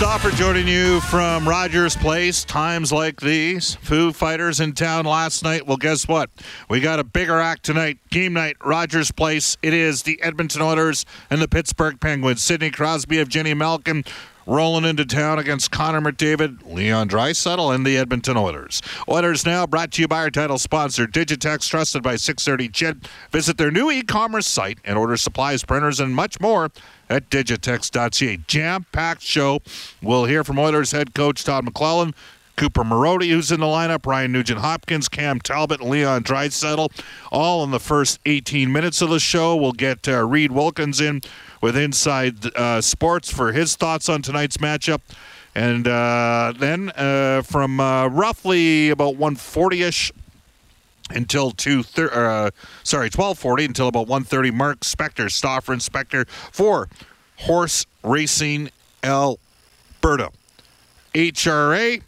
Bob joining you from Rogers Place. Times like these. Foo Fighters in town last night. Well, guess what? We got a bigger act tonight. Game night, Rogers Place. It is the Edmonton Oilers and the Pittsburgh Penguins. Sidney Crosby Evgeni Malkin rolling into town against Connor McDavid, Leon Draisaitl, and the Edmonton Oilers. Oilers now brought to you by our title sponsor, Digitex, trusted by 630 Ched. Visit their new e-commerce site and order supplies, printers, and much more at digitex.ca. Jam-packed show. We'll hear from Oilers head coach Todd McLellan. Cooper Marody, who's in the lineup, Ryan Nugent Hopkins, Cam Talbot, and Leon Draisaitl, all in the first 18 minutes of the show. We'll get uh, Reed Wilkins in with Inside uh, Sports for his thoughts on tonight's matchup. And uh, then uh, from uh, roughly about 140-ish until 2 uh, sorry 1240 until about 130 mark spector Stauffer and spector for horse racing alberta hra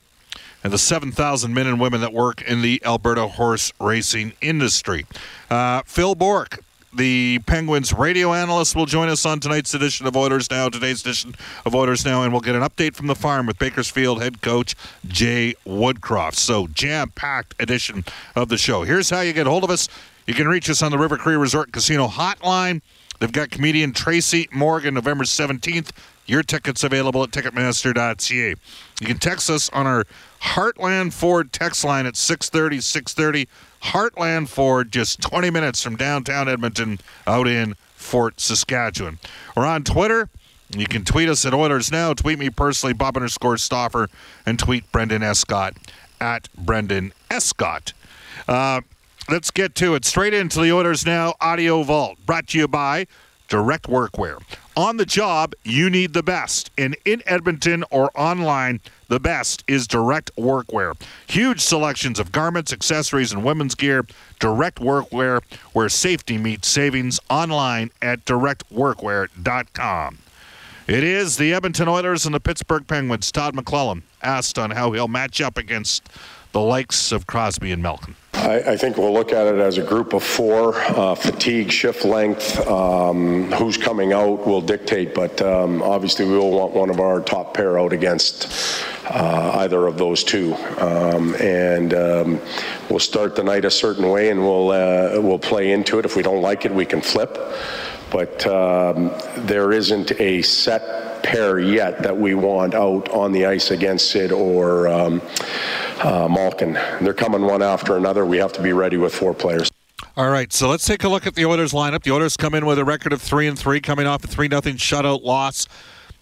and the 7,000 men and women that work in the Alberta horse racing industry. Uh, Phil Bourque, the Penguins radio analyst, will join us on tonight's edition of Oilers Now, today's edition of Oilers Now, and we'll get an update from the farm with Bakersfield head coach Jay Woodcroft. So, jam packed edition of the show. Here's how you get hold of us you can reach us on the River Cree Resort Casino hotline. They've got comedian Tracy Morgan November 17th. Your tickets available at Ticketmaster.ca. You can text us on our Heartland Ford text line at 630 630. Heartland Ford, just 20 minutes from downtown Edmonton out in Fort Saskatchewan. We're on Twitter. You can tweet us at Oilers Now. Tweet me personally, Bob underscore Stauffer, and tweet Brendan Escott at Brendan Escott. Uh, let's get to it. Straight into the Oilers Now Audio Vault, brought to you by Direct Workwear. On the job, you need the best. And in Edmonton or online, the best is Direct Workwear. Huge selections of garments, accessories, and women's gear. Direct Workwear, where safety meets savings, online at directworkwear.com. It is the Edmonton Oilers and the Pittsburgh Penguins. Todd McLellan asked on how he'll match up against the likes of Crosby and Malkin. I, I think we'll look at it as a group of four. Uh, fatigue, shift length, um, who's coming out will dictate, but um, obviously we will want one of our top pair out against uh, either of those two. Um, and um, we'll start the night a certain way and we'll, uh, we'll play into it. If we don't like it, we can flip. But um, there isn't a set pair yet that we want out on the ice against Sid or um, uh, Malkin. They're coming one after another. We have to be ready with four players. All right, so let's take a look at the Oilers lineup. The Oilers come in with a record of three and three, coming off a three nothing shutout loss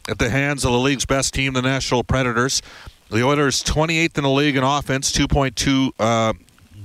at the hands of the league's best team, the Nashville Predators. The Oilers 28th in the league in offense, 2.2 uh,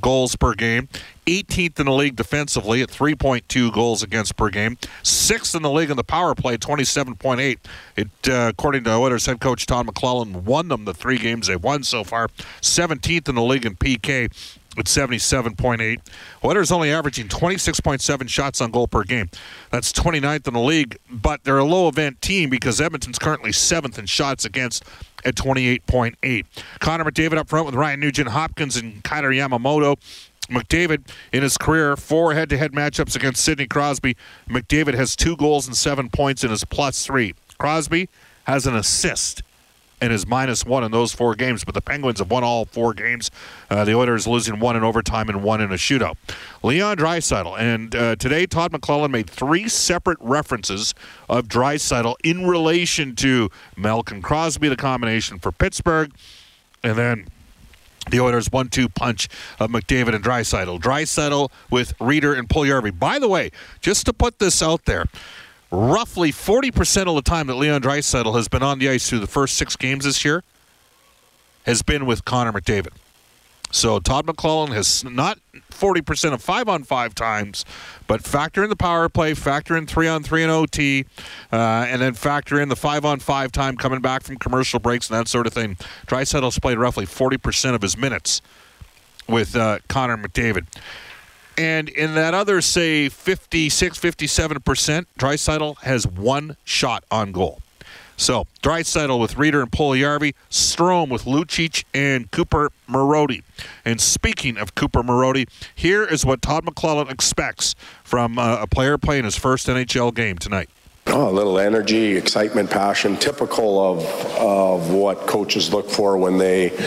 goals per game. 18th in the league defensively at 3.2 goals against per game. Sixth in the league in the power play, 27.8. It, uh, according to Oilers head coach Todd McLellan, won them the three games they've won so far. 17th in the league in PK at 77.8. Oilers only averaging 26.7 shots on goal per game. That's 29th in the league, but they're a low event team because Edmonton's currently seventh in shots against at 28.8. Connor McDavid up front with Ryan Nugent Hopkins and Kailer Yamamoto. McDavid, in his career, four head to head matchups against Sidney Crosby. McDavid has two goals and seven points in his plus three. Crosby has an assist and is minus one in those four games. But the Penguins have won all four games. Uh, the Oilers losing one in overtime and one in a shootout. Leon Draisaitl. And uh, today, Todd McLellan made three separate references of Draisaitl in relation to Malkin Crosby, the combination for Pittsburgh, and then the Oilers one-two punch of McDavid and Draisaitl. Draisaitl with Rieder and Puljujarvi. By the way, just to put this out there, roughly 40% of the time that Leon Draisaitl has been on the ice through the first six games this year has been with Connor McDavid. So Todd McLellan has not 40% of five on five times, but factor in the power play, factor in three on three and OT, uh, and then factor in the five on five time coming back from commercial breaks and that sort of thing. Draisaitl's played roughly 40% of his minutes with uh, Connor McDavid. And in that other, say, 56, 57%, Draisaitl has one shot on goal. So, Draisaitl with Rieder and Puljujarvi, Strome with Lucic and Cooper Marody. And speaking of Cooper Marody, here is what Todd McLellan expects from uh, a player playing his first NHL game tonight. Oh, a little energy, excitement, passion, typical of of what coaches look for when they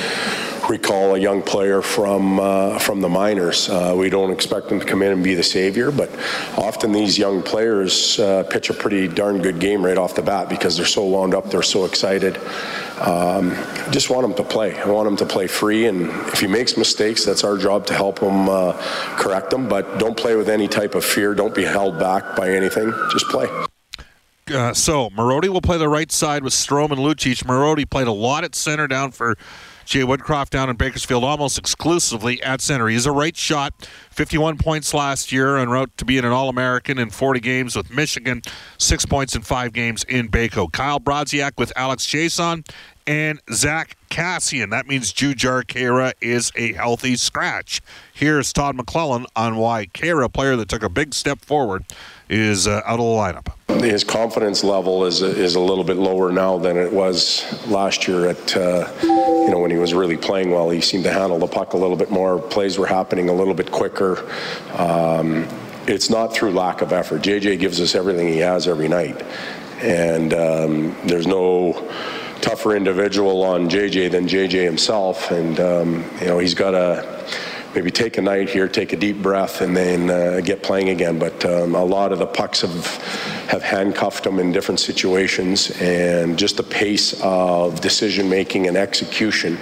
recall a young player from uh, from the minors. Uh, we don't expect them to come in and be the savior, but often these young players uh, pitch a pretty darn good game right off the bat because they're so wound up, they're so excited. Um, just want them to play. I want them to play free, and if he makes mistakes, that's our job to help him uh, correct them. But don't play with any type of fear. Don't be held back by anything. Just play. Uh, so Marody will play the right side with Strome and Lucic. Marody played a lot at center down for Jay Woodcroft down in Bakersfield almost exclusively at center. He's a right shot, 51 points last year en route to being an All American in 40 games with Michigan, six points in five games in Baco. Kyle Brodziak with Alex Chiasson and Zack Kassian. That means Jujhar Khaira is a healthy scratch. Here's Todd McLellan on why Khaira, player that took a big step forward, is uh, out of the lineup. His confidence level is is a little bit lower now than it was last year. At uh, you know when he was really playing well, he seemed to handle the puck a little bit more. Plays were happening a little bit quicker. Um, it's not through lack of effort. JJ gives us everything he has every night, and um, there's no tougher individual on JJ than JJ himself. And um, you know he's got a maybe take a night here, take a deep breath, and then uh, get playing again. But um, a lot of the pucks have have handcuffed him in different situations, and just the pace of decision making and execution.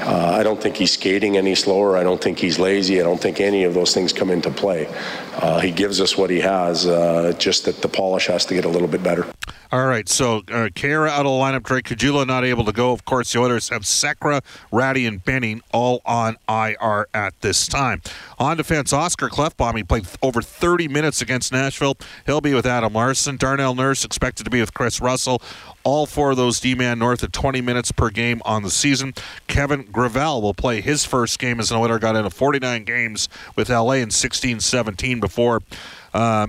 Uh, I don't think he's skating any slower. I don't think he's lazy. I don't think any of those things come into play. Uh, he gives us what he has, uh, just that the polish has to get a little bit better. All right, so uh, Khaira out of the lineup. Drake Caggiula not able to go. Of course, the Oilers have Sekera, Rattie, and Benning all on IR at this time. On defense, Oscar Klefbom. He played over 30 minutes against Nashville. He'll be with Adam Larsson. Darnell Nurse expected to be with Kris Russell. All four of those D-man north of 20 minutes per game on the season. Kevin Gravel will play his first game as an Oiler. Got into 49 games with LA in 16-17 before. Uh,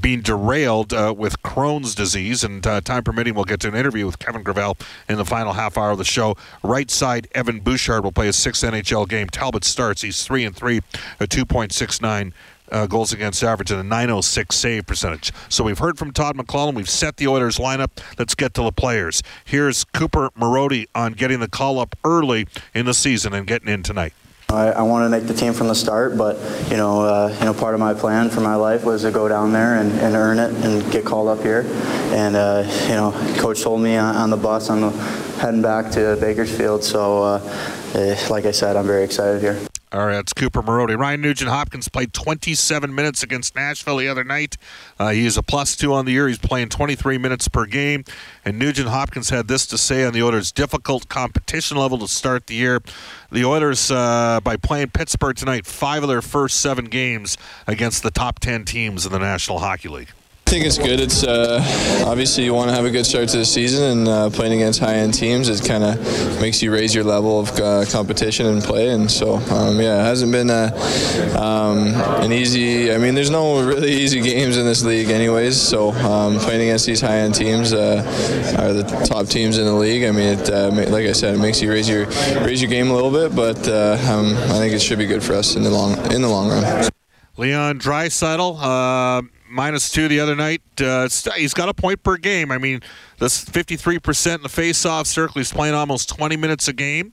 being derailed uh, with Crohn's disease, and uh, time permitting, we'll get to an interview with Kevin Gravel in the final half hour of the show. Right side, Evan Bouchard will play his sixth NHL game. Talbot starts; he's three and three, a two point six nine. Uh, goals against average and a 906 save percentage. So we've heard from Todd McLellan. We've set the Oilers lineup. Let's get to the players. Here's Cooper Marody on getting the call up early in the season and getting in tonight. I, I wanted to make the team from the start, but you know, uh, you know, part of my plan for my life was to go down there and, and earn it and get called up here. And uh, you know, coach told me on, on the bus on the heading back to Bakersfield. So, uh, eh, like I said, I'm very excited here. All right, it's Cooper Marody. Ryan Nugent Hopkins played 27 minutes against Nashville the other night. Uh, he is a plus two on the year. He's playing 23 minutes per game. And Nugent Hopkins had this to say on the Oilers' difficult competition level to start the year. The Oilers, uh, by playing Pittsburgh tonight, five of their first seven games against the top 10 teams in the National Hockey League. I think it's good. It's uh, obviously you want to have a good start to the season, and uh, playing against high-end teams, it kind of makes you raise your level of uh, competition and play. And so, um, yeah, it hasn't been a, um, an easy. I mean, there's no really easy games in this league, anyways. So, um, playing against these high-end teams uh, are the top teams in the league. I mean, it, uh, like I said, it makes you raise your raise your game a little bit, but uh, um, I think it should be good for us in the long in the long run. Leon Draisaitl minus two the other night. Uh, he's got a point per game. I mean, this 53% in the face-off circle. He's playing almost 20 minutes a game.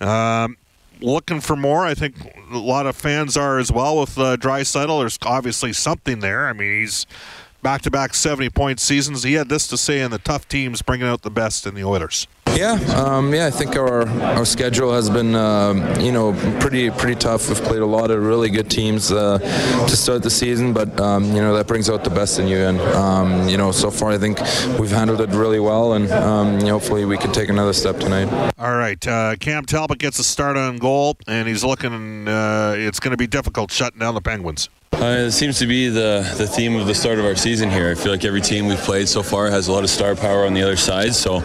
Um, looking for more. I think a lot of fans are as well with uh, Draisaitl. There's obviously something there. I mean, he's back-to-back 70-point seasons. He had this to say in the tough teams, bringing out the best in the Oilers. Yeah, um, yeah. I think our our schedule has been uh, you know pretty pretty tough. We've played a lot of really good teams uh, to start the season, but um, you know that brings out the best in you. And um, you know so far I think we've handled it really well, and um, you know, hopefully we can take another step tonight. All right, uh, Cam Talbot gets a start on goal, and he's looking. Uh, it's going to be difficult shutting down the Penguins. Uh, it seems to be the, the theme of the start of our season here. I feel like every team we've played so far has a lot of star power on the other side. So,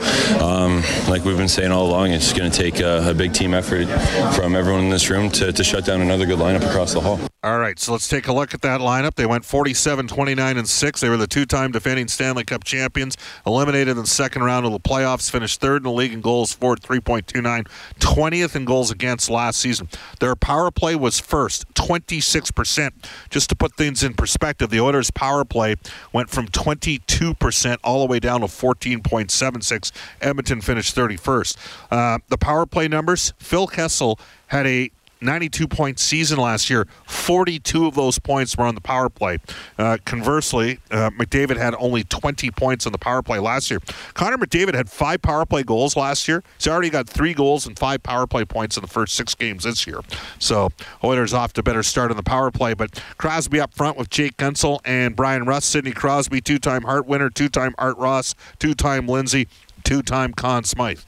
um, like we've been saying all along, it's going to take a, a, big team effort from everyone in this room to, to shut down another good lineup across the hall. All right, so let's take a look at that lineup. They went 47, 29, and 6. They were the two time defending Stanley Cup champions, eliminated in the second round of the playoffs, finished third in the league in goals for 3.29, 20th in goals against last season. Their power play was first, 26%. Just to put things in perspective, the Oilers' power play went from 22% all the way down to 14.76. Edmonton finished 31st. Uh, the power play numbers Phil Kessel had a 92 point season last year. 42 of those points were on the power play. Uh, conversely, uh, McDavid had only 20 points on the power play last year. Connor McDavid had five power play goals last year. He's already got three goals and five power play points in the first six games this year. So Oilers off to better start on the power play. But Crosby up front with Jake Guentzel and Bryan Rust. Sidney Crosby, two time Hart winner, two time Art Ross, two time Lindsay, two time Conn Smythe.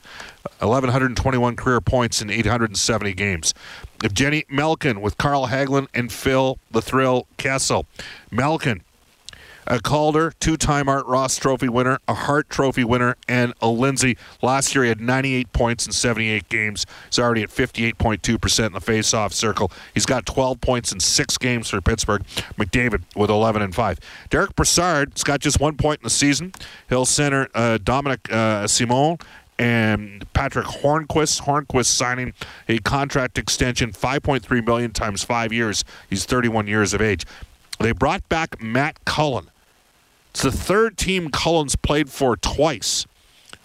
1,121 career points in 870 games. Evgeni Malkin with Carl Hagelin and Phil the Thrill Kessel. Melkin, a Calder, two-time Art Ross Trophy winner, a Hart Trophy winner, and a Lindsay. Last year he had 98 points in 78 games. He's already at 58.2% in the face-off circle. He's got 12 points in six games for Pittsburgh. McDavid with 11 and 5. Derek Brassard's got just one point in the season. He'll center uh, Dominic uh, Simon and Patrick Hornqvist. Hornqvist signing a contract extension, 5.3 million times five years. He's 31 years of age. They brought back Matt Cullen. It's the third team Cullen's played for twice.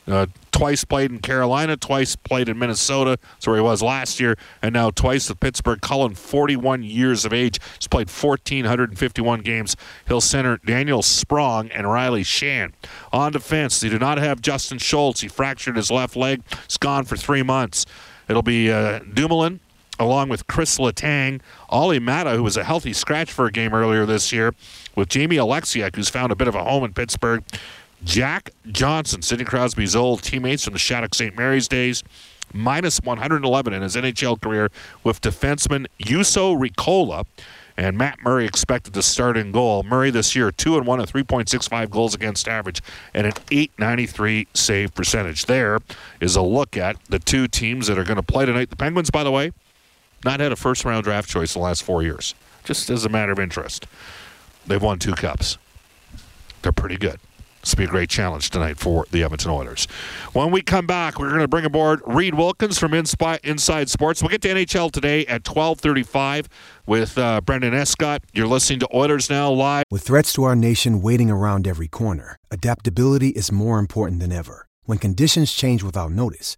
Uh, twice played in Carolina, twice played in Minnesota. That's where he was last year, and now twice with Pittsburgh. Cullen, 41 years of age, has played 1,451 games. He'll center Daniel Sprong and Riley Sheahan. On defense, they do not have Justin Schultz. He fractured his left leg. He's gone for three months. It'll be uh, Dumoulin, along with Chris Letang, Olli Maatta, who was a healthy scratch for a game earlier this year, with Jamie Oleksiak, who's found a bit of a home in Pittsburgh. Jack Johnson, Sidney Crosby's old teammates from the Shattuck St. Mary's days, minus 111 in his NHL career with defenseman Juuso Riikola. and Matt Murray expected to start in goal. Murray this year, 2 and 1 and 3.65 goals against average and an 893 save percentage. There is a look at the two teams that are going to play tonight. The Penguins, by the way, not had a first round draft choice in the last four years, just as a matter of interest. They've won two cups. They're pretty good. This will be a great challenge tonight for the Edmonton Oilers. When we come back, we're going to bring aboard Reed Wilkins from Inside Sports. We'll get to NHL today at 1235 with uh, Brendan Escott. You're listening to Oilers Now Live. With threats to our nation waiting around every corner, adaptability is more important than ever. When conditions change without notice,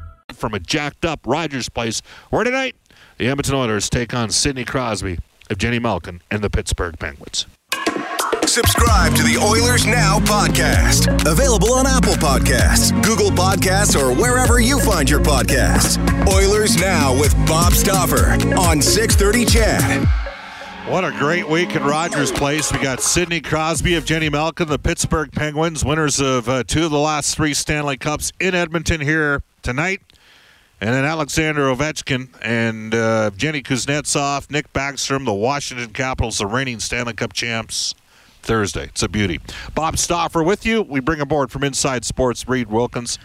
From a jacked up Rogers place, where tonight the Edmonton Oilers take on Sidney Crosby Evgeni Malkin and the Pittsburgh Penguins. Subscribe to the Oilers Now podcast. Available on Apple Podcasts, Google Podcasts, or wherever you find your podcasts. Oilers Now with Bob Stauffer on 630 CHED. What a great week at Rogers Place. We got Sidney Crosby Evgeni Malkin, the Pittsburgh Penguins, winners of uh, two of the last three Stanley Cups in Edmonton here tonight. And then Alexander Ovechkin and uh, Jenny Kuznetsov, Nick Backstrom, the Washington Capitals, the reigning Stanley Cup champs. Thursday. It's a beauty. Bob Stauffer with you. We bring aboard from Inside Sports Reed Wilkins.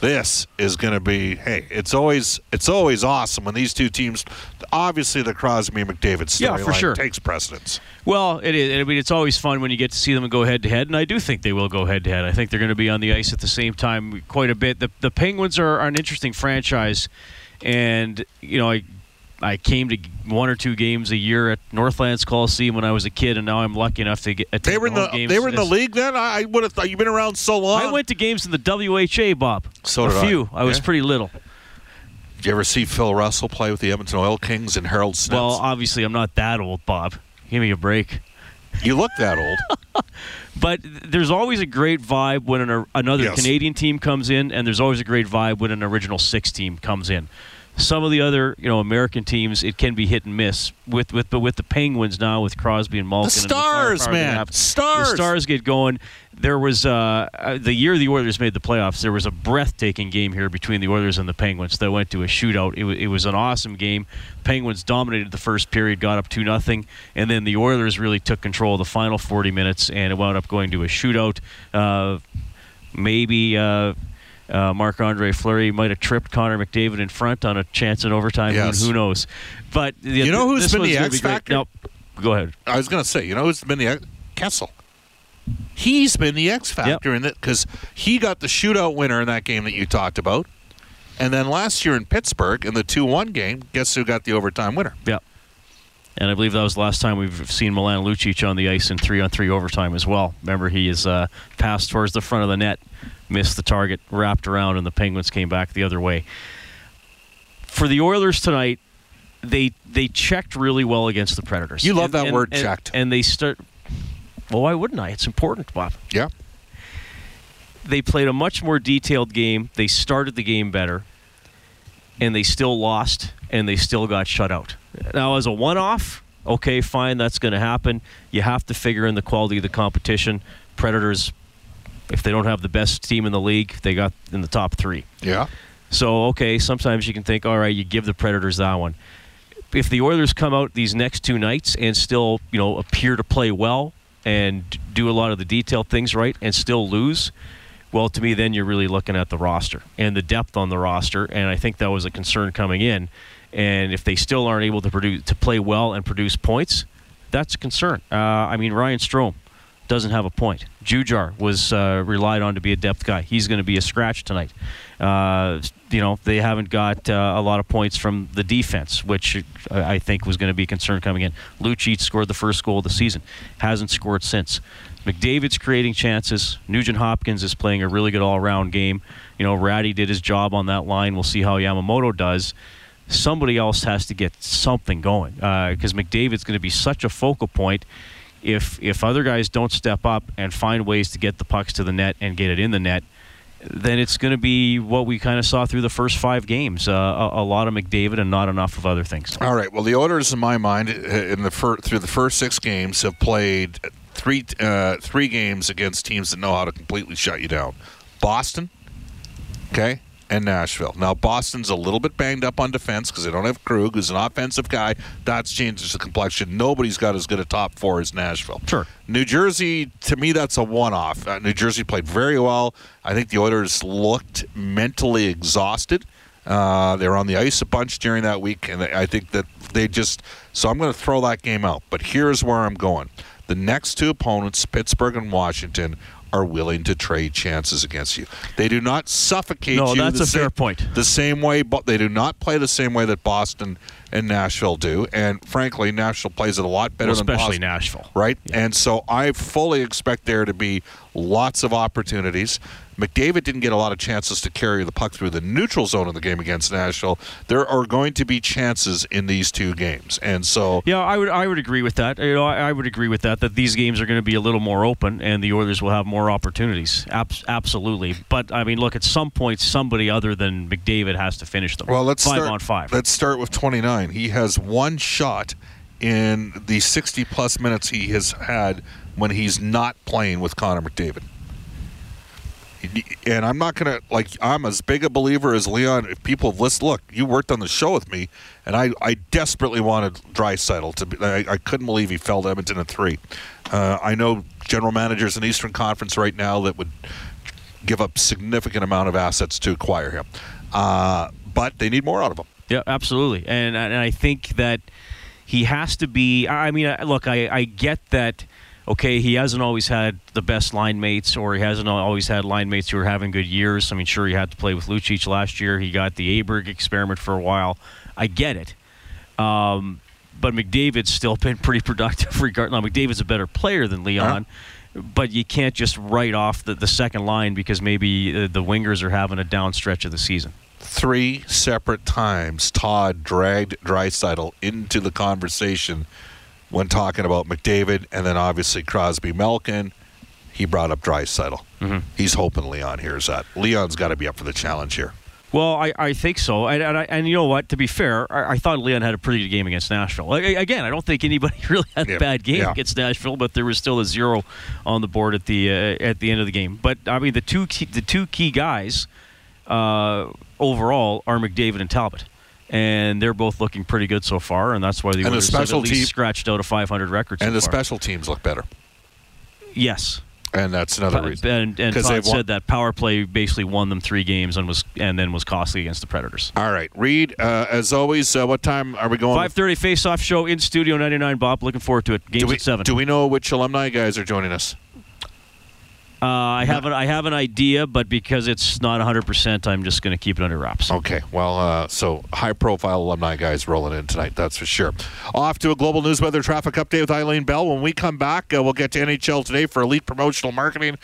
This is going to be hey, it's always it's always awesome when these two teams obviously the Crosby McDavid storyline Yeah, for sure. takes precedence. Well, it is. I mean, it's always fun when you get to see them go head to head, and I do think they will go head to head. I think they're going to be on the ice at the same time quite a bit. The the Penguins are, are an interesting franchise, and you know, I I came to one or two games a year at Northlands Coliseum when I was a kid, and now I'm lucky enough to get. They were in the games they were in the league then. I, I would have thought you've been around so long. I went to games in the WHA, Bob. So a did I. few. I, was Yeah. pretty little. Did you ever see Phil Russell play with the Edmonton Oil Kings and Harold Snitz? Well, obviously, I'm not that old, Bob. Give me a break. you look that old. But there's always a great vibe when an, another Yes. Canadian team comes in, and there's always a great vibe when an original six team comes in. Some of the other, you know, American teams, it can be hit and miss. With with but with the Penguins now, with Crosby and Malkin, the Stars, firepower they man. Stars. The Stars get going. There was uh, uh, the year the Oilers made the playoffs. There was a breathtaking game here between the Oilers and the Penguins that went to a shootout. It, wa it was an awesome game. Penguins dominated the first period, got up two nothing, and then the Oilers really took control of the final 40 minutes, and it wound up going to a shootout. Uh, maybe. Uh, uh, Marc Andre Fleury might have tripped Connor McDavid in front on a chance in overtime. Who- Yes. Who, knows? But the, You know who's been the X be factor? Nope. Go ahead. I was going to say, you know who's been the Kessel? He's been the X factor in it because he got the shootout winner in that game that you talked about. And then last year in Pittsburgh, in the 2 1 game, guess who got the overtime winner? Yeah. And I believe that was the last time we've seen Milan Lucic on the ice in three on three overtime as well. Remember, he is uh, passed towards the front of the net, missed the target, wrapped around, and the Penguins came back the other way. For the Oilers tonight, they they checked really well against the Predators. You love And- that and- word, and- checked. And they start. Well, why wouldn't I? It's important, Bob. Yeah. They played a much more detailed game. They started the game better, and they still lost, and they still got shut out. Now, as a one-off, okay, fine, that's going to happen. You have to figure in the quality of the competition. Predators, if they don't have the best team in the league, they got in the top three. Yeah. So, okay, sometimes you can think, all right, you give the Predators that one. If the Oilers come out these next two nights and still, you know, appear to play well and do a lot of the detailed things right and still lose, well, to me, then you're really looking at the roster and the depth on the roster. And I think that was a concern coming in. And if they still aren't able to produce to play well and produce points, that's a concern. Uh, I mean, Ryan Strom doesn't have a point. Jujhar was uh, relied on to be a depth guy. He's going to be a scratch tonight. Uh, you know, they haven't got uh, a lot of points from the defense, which I I think was going to be a concern coming in. Lucic scored the first goal of the season, hasn't scored since. McDavid's creating chances. Nugent Hopkins is playing a really good all-around game. You know, Rattie did his job on that line. We'll see how Yamamoto does. Somebody else has to get something going because McDavid's going to be such a focal point if if other guys don't step up and find ways to get the pucks to the net and get it in the net, then it's going to be what we kind of saw through the first five games: uh, a, a lot of McDavid and not enough of other things. All right. Well, the Oilers, in my mind, uh, in the fir- through the first six games, have played three uh, three games against teams that know how to completely shut you down. Boston, okay, and Nashville. Now, Boston's a little bit banged up on defense because they don't have Krug, who's an offensive guy. That's changes the complexion. Nobody's got as good a top four as Nashville. Sure. New Jersey, to me, that's a one off. Uh, New Jersey played very well. I think the Oilers looked mentally exhausted. Uh, they were on the ice a bunch during that week, and I think that they just. So I'm going to throw that game out. But here's where I'm going. The next two opponents, Pittsburgh and Washington, are willing to trade chances against you. They do not suffocate No, you. that's the a fair point. The same way, but they do not play the same way that Boston and Nashville do. And frankly, Nashville plays it a lot better Well, than especially Boston. Nashville. Right? And so I fully expect there to be lots of opportunities. McDavid didn't get a lot of chances to carry the puck through the neutral zone in the game against Nashville. There are going to be chances in these two games. And so Yeah, I would I would agree with that. You know, I, I would agree with that. That these games are going to be a little more open, and the Oilers will have more opportunities. Abs- absolutely. But I mean, look, at some point, somebody other than McDavid has to finish them. Well, let's five start, on five. Let's start with 29. He has one shot in the 60 plus minutes he has had when he's not playing with Connor McDavid. And I'm not gonna like. I'm as big a believer as Leon. If people have listened, look, you worked on the show with me, and I, I desperately wanted Draisaitl to. Be, I, I couldn't believe he fell to Edmonton at three. Uh, I know general managers in Eastern Conference right now that would give up significant amount of assets to acquire him, uh, but they need more out of him. Yeah, absolutely. And and I think that he has to be. I mean, look, I, I get that. Okay, he hasn't always had the best line mates, or he hasn't always had line mates who are having good years. I mean, sure, he had to play with Lucic last year. He got the Aberg experiment for a while. I get it. Um, but McDavid's still been pretty productive. Regard now, McDavid's a better player than Leon, but you can't just write off the, the second line because maybe uh, the wingers are having a down stretch of the season. three separate times Todd dragged Draisaitl into the conversation when talking about McDavid and then obviously Crosby Malkin. He brought up Draisaitl. Mhm. He's hoping Leon hears that. Leon's got to be up for the challenge here. Well, I, I think so, and and, I, and you know what? To be fair, I, I thought Leon had a pretty good game against Nashville. I- Again, I don't think anybody really had a Yeah, bad game yeah. against Nashville, but there was still a zero on the board at the uh, at the end of the game. But I mean, the two key, the two key guys uh, overall are McDavid and Talbot. And they're both looking pretty good so far, and that's why the And the Oilers have special at least team- scratched out a 500 record. and the far. special teams look better. yes, And that's another Pa- reason. And, and Todd said that power play basically won them three games and was and then was costly against the Predators. All right, Reed. Uh, as always, uh, what time are we going? Five thirty face-off show in Studio 99. Bob, looking forward to it. Games we, at seven. Do we know which alumni guys are joining us? Uh, I have an I have an idea, but because it's not 100, percent I'm just going to keep it under wraps. Okay, well, uh, so high-profile alumni guys rolling in tonight, that's for sure. Off to a global news weather traffic update with Eileen Bell. When we come back, uh, we'll get to NHL today for elite promotional marketing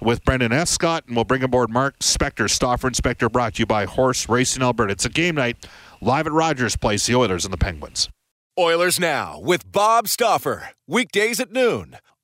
with Brendan Escott, and we'll bring aboard Mark Spector, Stauffer Inspector, brought to you by Horse Racing Alberta. It's a game night live at Rogers Place, the Oilers and the Penguins. Oilers Now with Bob Stauffer. Weekdays at noon